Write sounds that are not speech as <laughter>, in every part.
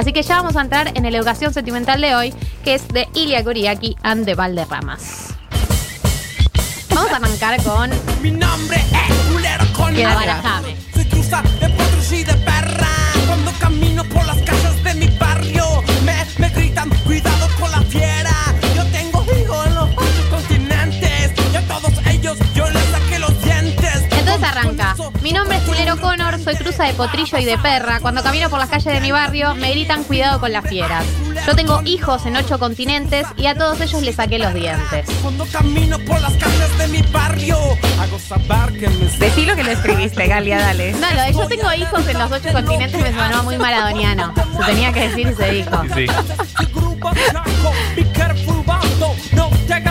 Así que ya vamos a entrar en la educación sentimental de hoy, que es de Ilia Kuriaki and de Valderramas. Vamos a arrancar con Mi nombre es culero con. Soy cruza de y de Mi nombre es Julero Connor, soy cruza de potrillo y de perra. Cuando camino por las calles de mi barrio, me gritan cuidado con las fieras. Yo tengo hijos en ocho continentes y a todos ellos les saqué los dientes. Cuando camino por las calles de mi barrio, hago saber que me Decí lo que le escribiste, Galia, dale. No, lo de yo tengo hijos en los ocho continentes me sonó muy maradoniano. Se tenía que decir y se dijo. Sí.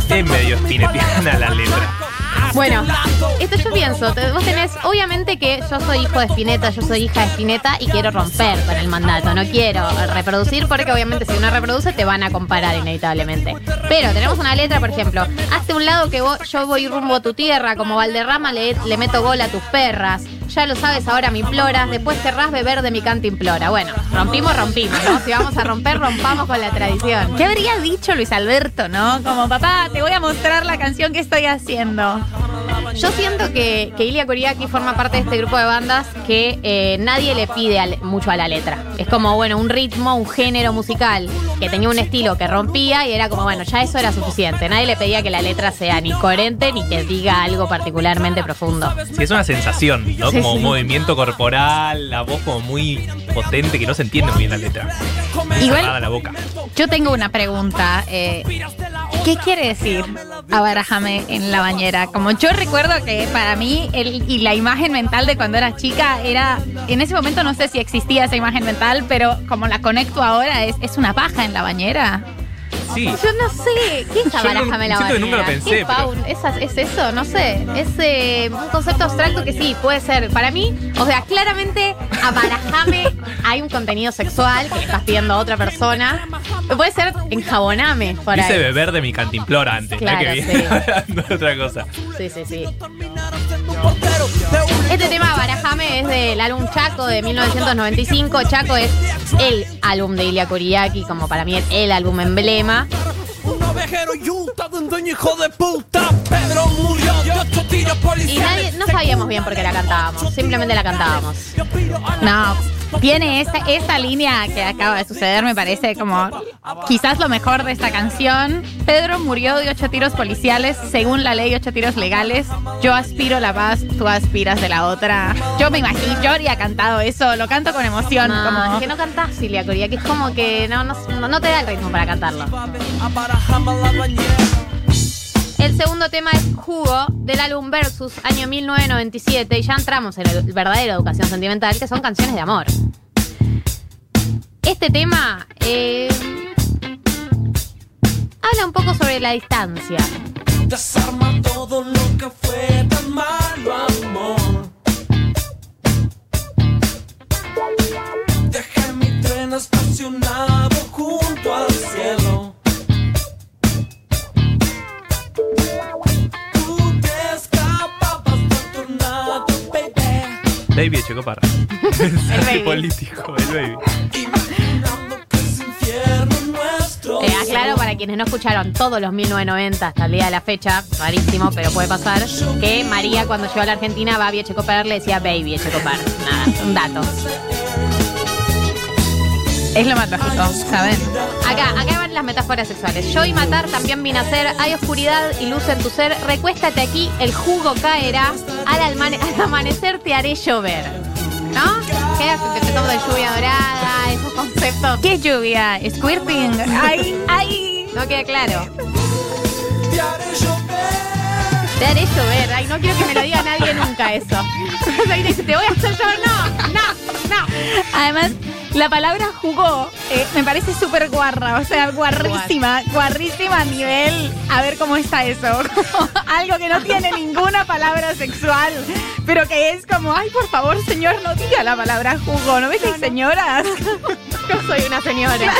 Es medio spinetiana la letra. Bueno, esto yo pienso, te- vos tenés, obviamente que yo soy hijo de Spinetta, yo soy hija de Spinetta y quiero romper con el mandato, no quiero reproducir porque obviamente si uno reproduce te van a comparar inevitablemente. Pero tenemos una letra, por ejemplo, hazte un lado que vos- yo voy rumbo a tu tierra, como Valderrama le, le meto gol a tus perras, ya lo sabes, ahora me imploras, después querrás beber de mi canto implora. Bueno, rompimos, rompimos, ¿no? Si vamos a romper, rompamos con la tradición. ¿Qué habría dicho Luis Alberto, no? Como, papá, te voy a mostrar la canción que estoy haciendo. Yo siento que, que Ilia Kuriaki forma parte de este grupo de bandas que eh, nadie le pide al- mucho a la letra. Es como, bueno, un ritmo, un género musical que tenía un estilo que rompía y era como, bueno, ya eso era suficiente. Nadie le pedía que la letra sea ni coherente ni que diga algo particularmente profundo. Sí, es una sensación, ¿no? Sí, como sí. un movimiento corporal, la voz como muy potente que no se entiende muy bien la letra. Igual- Cerrada la boca. Yo tengo una pregunta. eh, ¿Qué quiere decir abarajame en la bañera? Como yo recuerdo que para mí el- y la imagen mental de cuando era chica era, en ese momento no sé si existía esa imagen mental, pero como la conecto ahora, es, es una paja en la bañera. Sí. Yo no sé, ¿qué es Yo abarajame la no- siento que nunca lo pensé, ¿Qué es, pero- faun? ¿Es, es eso? No sé. Es eh, un concepto abstracto que sí, puede ser. Para mí, o sea, claramente abarajame hay un contenido sexual que le estás pidiendo a otra persona. Puede ser enjaboname por Dice ahí. beber de mi cantimplora antes, ¿no? Claro, que viene sí. <laughs> hablando de otra cosa. Sí, sí, sí. Este tema, Barajame, es del álbum Chaco de 1995. Chaco es el álbum de Ilia Kuriaki, como para mí es el álbum emblema. Un ovejero yuta de un dueño hijo de puta. Pedro murió de ocho tiros Y nadie, no sabíamos bien por qué la cantábamos, simplemente la cantábamos. No, tiene esta, esta línea que acaba de suceder, me parece como quizás lo mejor de esta canción. Pedro murió de ocho tiros policiales, según la ley, ocho tiros legales. Yo aspiro la paz, tú aspiras de la otra. Yo me imagino, yo habría cantado eso, lo canto con emoción. No, como, es que no cantás Ilia Kuriaki, es como que no, no, no te da el ritmo para cantarlo. El segundo tema es Jugo del álbum Versus, año 1997, y ya entramos en el verdadero educación sentimental, que son canciones de amor. Este tema eh, habla un poco sobre la distancia. Desarma todo lo que fue tan malo, amor. Dejé mi tren estacionado junto al baby. <laughs> Baby Echecoparra. baby. político, el baby. Imaginando que es infierno nuestro. Eh, aclaro para quienes no escucharon todos los 1990 hasta el día de la fecha, rarísimo, pero puede pasar, que María cuando llegó a la Argentina, Babi Echecopar le decía Baby Echecopar. Nada, un dato. Es lo más lógico, ¿saben? Acá, acá van las metáforas sexuales. Yo y matar también vine a ser. Hay oscuridad y luz en tu ser. Recuéstate aquí, el jugo caerá. Al, almane- <laughs> al amanecer te haré llover. ¿No? ¿Qué hace? Te de lluvia dorada, esos conceptos. ¿Qué lluvia? Squirting. Ay, ay. No queda claro. Te haré llover. Te haré llover. Ay, no quiero que me lo diga nadie nunca eso. <laughs> Ahí dice, te voy a hacer llover. No, no, no. Además, la palabra jugó eh, me parece súper guarra, o sea, guarrísima, guarrísima a nivel, a ver cómo está eso, <laughs> algo que no tiene ninguna palabra sexual, pero que es como, ay, por favor, señor, no diga la palabra jugo, ¿no ves que hay señoras? Yo soy una señora.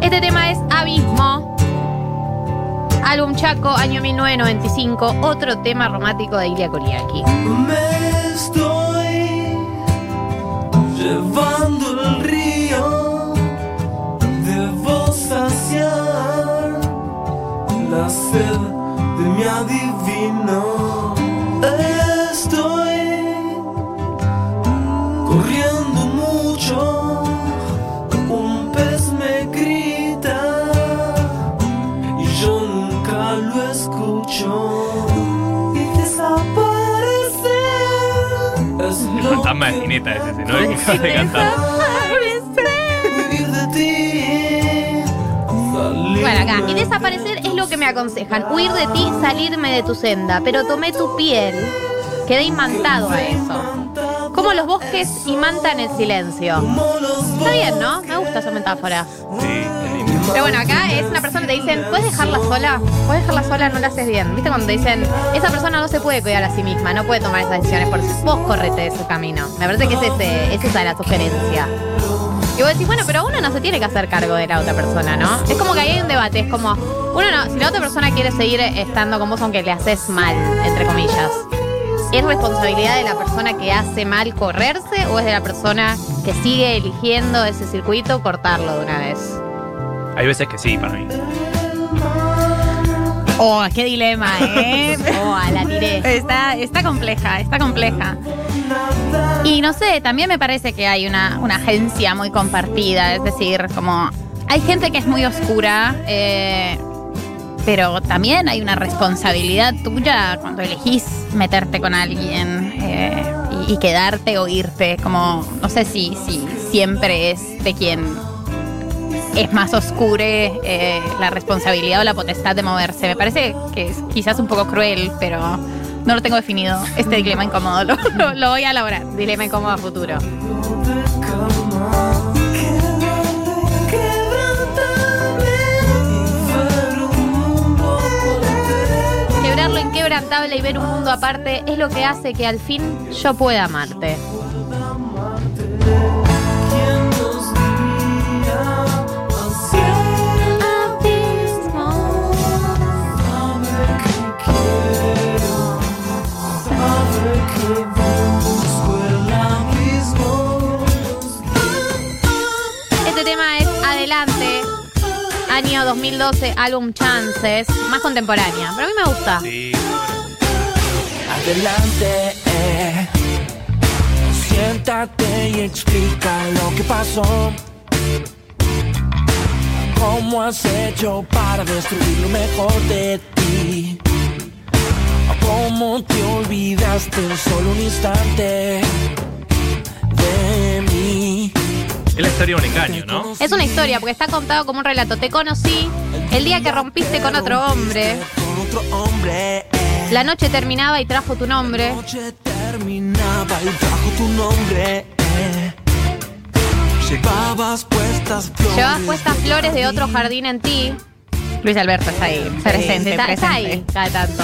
Este tema es Abismo. Álbum Chaco, año 1995, otro tema romántico de Ilia Kuriaki. Me estoy llevando el río, debo saciar la sed de mi adivino. Y desaparece. Es ese, ¿no? El que acabas de cantar. vivir de ti. Salir Bueno, acá, y desaparecer es lo que me aconsejan. Huir de ti, salirme de tu senda. Pero tomé tu piel, quedé imantado a eso. Como los bosques imantan el silencio. Está bien, ¿no? Me gusta esa metáfora. Sí. Pero bueno, acá es una persona que te dicen, ¿puedes dejarla sola? ¿Puedes dejarla sola? No la haces bien. ¿Viste cuando te dicen, esa persona no se puede cuidar a sí misma, no puede tomar esas decisiones por? Vos correte ese camino. Me parece que es, ese, es esa la sugerencia. Y vos decís, bueno, pero uno no se tiene que hacer cargo de la otra persona, ¿no? Es como que ahí hay un debate, es como, uno no, si la otra persona quiere seguir estando con vos aunque le haces mal, entre comillas, ¿es responsabilidad de la persona que hace mal correrse o es de la persona que sigue eligiendo ese circuito cortarlo de una vez? Hay veces que sí, para mí. Oh, qué dilema, <laughs> ¿eh? <laughs> Oh, la tiré. Está, está compleja, está compleja. Y no sé, también me parece que hay una, una agencia muy compartida, es decir, como hay gente que es muy oscura, eh, pero también hay una responsabilidad tuya cuando elegís meterte con alguien eh, y, y quedarte o irte, como no sé si, si siempre es de quien es más oscure eh, la responsabilidad o la potestad de moverse. Me parece que es quizás un poco cruel, pero no lo tengo definido. Este dilema incómodo lo, <laughs> lo- voy a elaborar. Dilema incómodo a futuro. Quebrar lo inquebrantable y ver un mundo aparte es lo que hace que al fin yo pueda amarte. Año 2012, álbum Chances, más contemporánea. Pero a mí me gusta. Sí, Adelante, eh. siéntate y explica lo que pasó. ¿Cómo has hecho para destruir lo mejor de ti? ¿Cómo te olvidaste en solo un instante de mí? Es la historia de un engaño, ¿no? Es una historia porque está contado como un relato. Te conocí el día que rompiste con otro hombre. Con otro hombre. La noche terminaba y trajo tu nombre. La noche terminaba y trajo tu nombre. Llevabas puestas flores. Llevabas puestas flores de otro jardín en ti. Luis Alberto está ahí, presente, está, está presente. ahí cada tanto.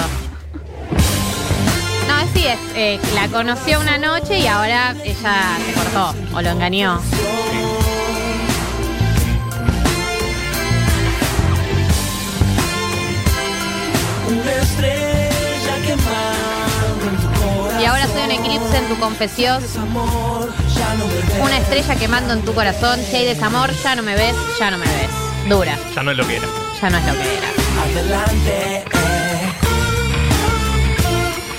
No, sí, es, eh, la conoció una noche y ahora ella te cortó o lo engañó. Y ahora soy un eclipse en tu confesión, una estrella quemando en tu corazón. Si hay desamor, ya no me ves, ya no me ves. Dura, Ya no es lo que era. ya no es lo que era. Adelante, eh.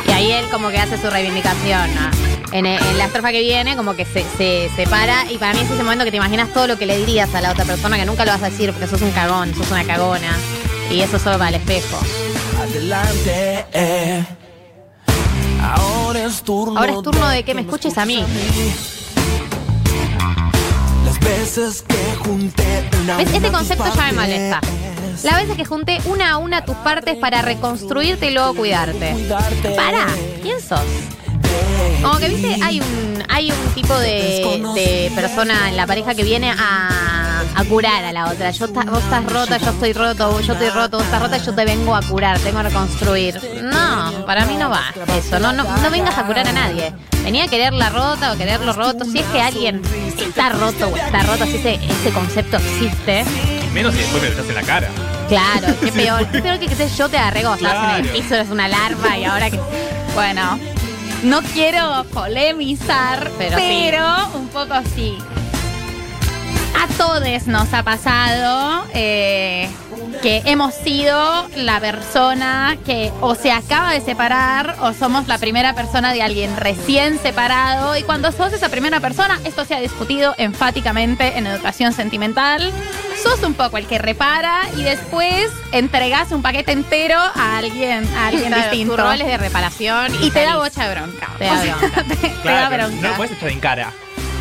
Y ahí él como que hace su reivindicación. ¿no? En, en la estrofa que viene, como que se, se separa. Y para mí es ese momento que te imaginas todo lo que le dirías a la otra persona, que nunca lo vas a decir porque sos un cagón, sos una cagona. Y eso solo para el espejo. Adelante, eh. Ahora es turno. Ahora es turno de que me escuches a mí. Las veces que junté una ¿Ves? Este concepto ya me molesta. La vez que junté una a una tus partes para reconstruirte y luego cuidarte. Cuidarte. Para, ¿quién sos? Como que viste, hay un, hay un tipo de, de persona en la pareja que viene a, a curar a la otra. Yo ta- vos estás rota, yo estoy roto, yo estoy roto, vos estás rota, yo te vengo a curar, te vengo a reconstruir. No, para mí no va eso. No, no, no vengas a curar a nadie. Venía a quererla rota o quererlo roto. Si es que alguien está roto o está roto, si ese, ese concepto existe. Menos si después me lo echas en la cara. Claro, qué <laughs> peor. Qué peor que que sé yo te agarré cuando estabas en el Claro. piso, eres una larva y ahora que. Bueno, no quiero polemizar, Pero pero, sí. un poco sí. A todos nos ha pasado eh, que hemos sido la persona que o se acaba de separar o somos la primera persona de alguien recién separado. Y cuando sos esa primera persona, esto se ha discutido enfáticamente en educación sentimental. Sos un poco el que repara y después entregás un paquete entero a alguien, a alguien Claro, distinto. Tu rol es de reparación y, Y te da bocha de bronca. Te da bronca. te, <laughs> te da bronca. no lo puedes echar en cara.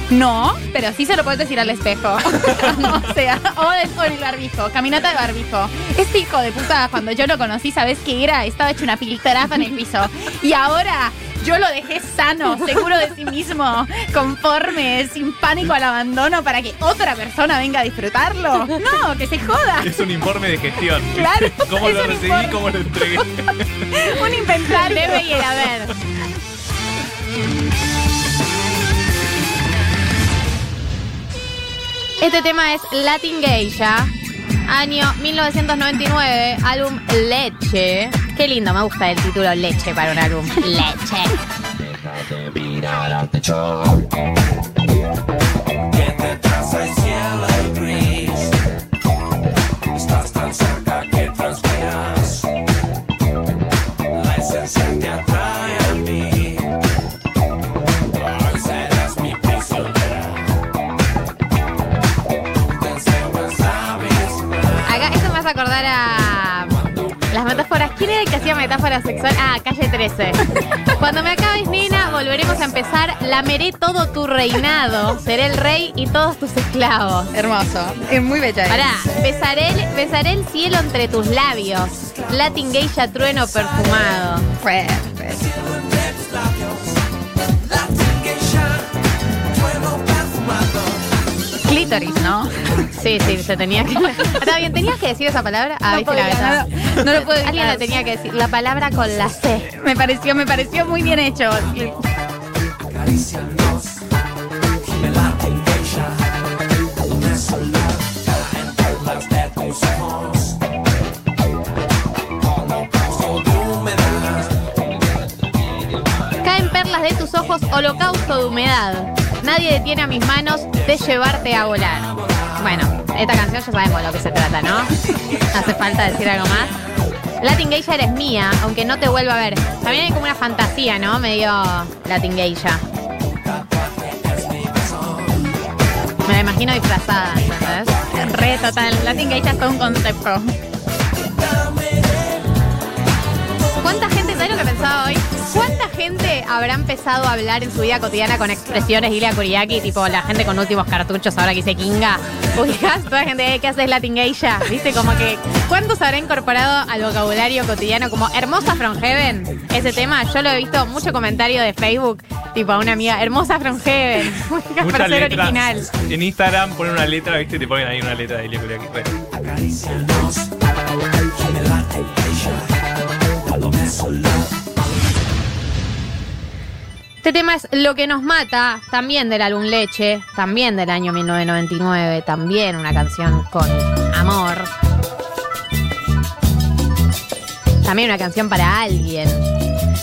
No, pero sí se lo puedes decir al espejo. <laughs> o sea, o, de- o en el barbijo, caminata de barbijo. Este hijo de puta, cuando yo lo conocí, ¿sabes qué era? Estaba hecho una piltrafa en el piso. Y ahora yo lo dejé sano, seguro de sí mismo, conforme, sin pánico al abandono para que otra persona venga a disfrutarlo. No, que se joda. Es un informe de gestión. Claro, <laughs> ¿Cómo es lo un recibí? informe. ¿Cómo lo entregué? <laughs> Un inventario. Debe y el haber. Este tema es Latin Geisha, año 1999, álbum Leche. Qué lindo, me gusta el título Leche para un álbum. Leche. ¿Quién era el que hacía metáforas sexuales? Ah, calle 13. Cuando me acabes, nena, volveremos a empezar. Lameré todo tu reinado. Seré el rey y todos tus esclavos. Hermoso. Es muy bella. Pará, besaré el, besaré el cielo entre tus labios. Latin geisha trueno perfumado. Fue, Clítoris, ¿no? Sí, sí, se tenía que. <laughs> Está bien, ¿tenías que decir esa palabra? Ah, No viste la besada. no, no lo puedo Alguien la tenía que decir. La palabra con la C. Me pareció, me pareció muy bien hecho. Caen perlas de tus ojos, holocausto de humedad. Nadie detiene a mis manos de llevarte a volar. Bueno, esta canción ya sabemos de lo que se trata, ¿no? <laughs> Hace falta decir algo más. Latin Geisha eres mía, aunque no te vuelva a ver. También hay como una fantasía, ¿no? Medio Latin Geisha. Me la imagino disfrazada, ¿sabes? Re total. Latin Geisha es todo un concepto. ¿Cuánta gente, ¿sabes lo que pensaba hoy? ¿Cuánta gente habrá empezado a hablar en su vida cotidiana con expresiones Ilia Kuriaki, tipo la gente con últimos cartuchos ahora que dice Kinga? ¿Ubicás? <laughs> Toda la gente, "Eh, ¿qué haces Latin Geisha? ¿Viste? Como que, ¿cuántos habrá incorporado al vocabulario cotidiano como Hermosa From Heaven? Ese tema, yo lo he visto mucho comentario de Facebook, tipo a una amiga, Hermosa From Heaven. <laughs> para Muchas ser letras. original. En Instagram ponen una letra, ¿viste? Te ponen ahí una letra de Ilia Kuriaki. Bueno. Este tema es Lo que nos mata, también del álbum Leche, también del año 1999, también una canción con amor. También una canción para alguien.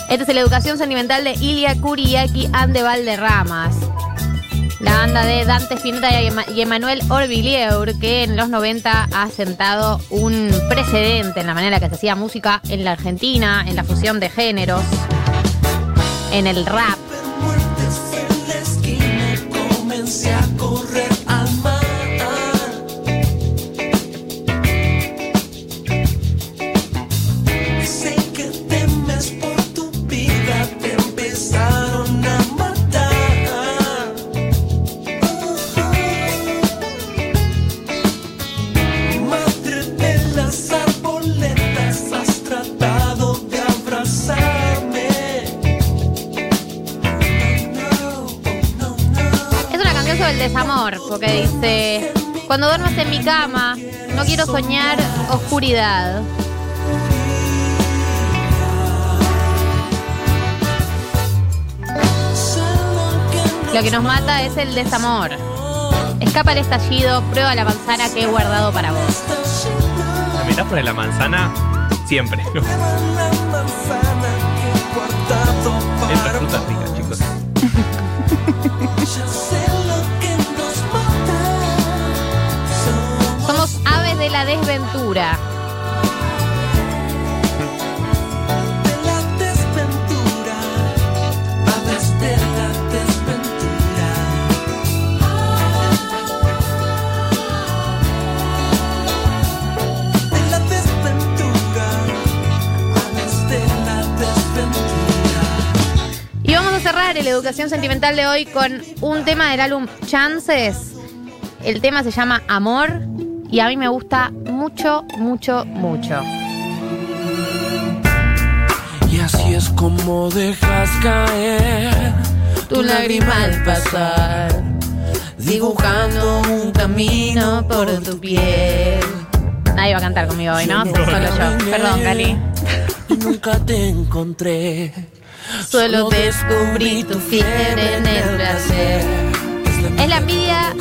Esta es la educación sentimental de Ilia Kuriaki and de Valderramas. La banda de Dante Spinetta y Ema- y Emanuel Orvilleur, que en los 90 ha sentado un precedente en la manera que se hacía música en la Argentina, en la fusión de géneros, en el rap. Desamor, porque dice, cuando duermas en mi cama, no quiero soñar oscuridad. Lo que nos mata es el desamor. Escapa el estallido, prueba la manzana que he guardado para vos. Me metáfora de la manzana, siempre. <laughs> La manzana que he guardado Esta para fruta es rica, chicos. <laughs> de la desventura. Y vamos a cerrar el Educación Sentimental de hoy con un tema del álbum Chances. El tema se llama Amor y a mí me gusta mucho, mucho, mucho. Y así es como dejas caer Tu lágrima al pasar, dibujando un camino por tu piel. Nadie va a cantar conmigo hoy, ¿no? Solo yo. Perdón, Cali. Y nunca te encontré. Solo descubrí tu fiebre en el placer. Es la envidia,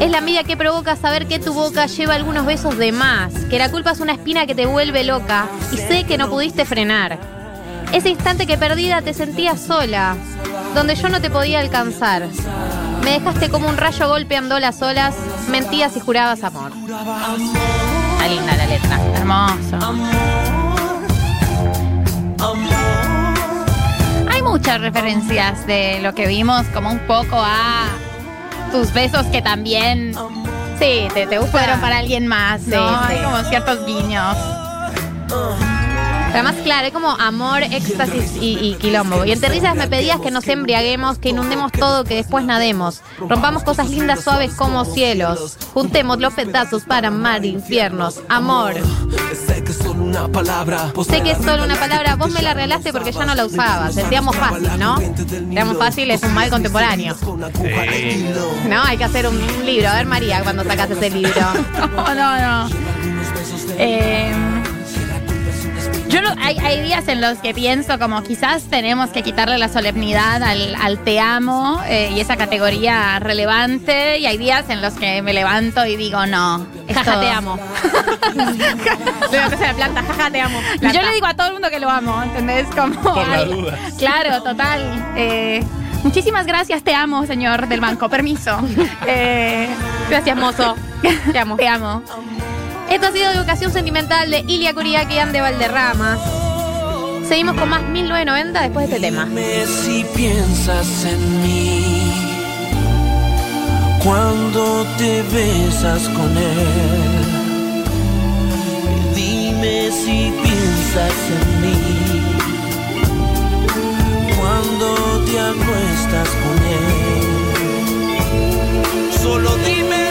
es la envidia que provoca saber que tu boca lleva algunos besos de más, que la culpa es una espina que te vuelve loca y sé que no pudiste frenar. Ese instante que perdida te sentías sola, donde yo no te podía alcanzar. Me dejaste como un rayo golpeando las olas, mentías y jurabas amor. Está linda la letra. Hermoso. Hay muchas referencias de lo que vimos, como un poco a tus besos que también Sí, te, te gusta. fueron para alguien más, ¿no? Sí, sí. Hay como ciertos guiños. Además, claro, es como amor, éxtasis y, y quilombo. Y entre risas me pedías que nos embriaguemos, que inundemos todo, que después nademos. Rompamos cosas lindas, suaves como cielos. Juntemos los pedazos para amar infiernos. Amor. Sé que es solo una palabra. Sé que es solo una palabra, vos me la regalaste porque ya no la usabas. Sentíamos fácil, ¿no? Sentíamos fácil es un mal contemporáneo. Sí. No, hay que hacer un, un libro. A ver, María, cuando sacas ese libro. <laughs> No, no, no. Eh, yo no- hay, hay días en los que pienso como quizás tenemos que quitarle la solemnidad al, al te amo eh, y esa categoría relevante y hay días en los que me levanto y digo no. Jaja, te amo. Veo que se la planta, jaja, te amo. Y yo le digo a todo el mundo que lo amo, ¿entendés? Como, Por la ay, duda. Claro, total. Eh, muchísimas gracias, te amo, señor del banco. Permiso. <laughs> Eh, Gracias, mozo. <laughs> Te amo. te amo. Esto ha sido Educación Sentimental de Ilia Curiaquian de Valderramas. Seguimos con más 1990 después de este tema. Dime si piensas en mí cuando te besas con él. Dime si piensas en mí cuando te acuestas con él. Solo dime.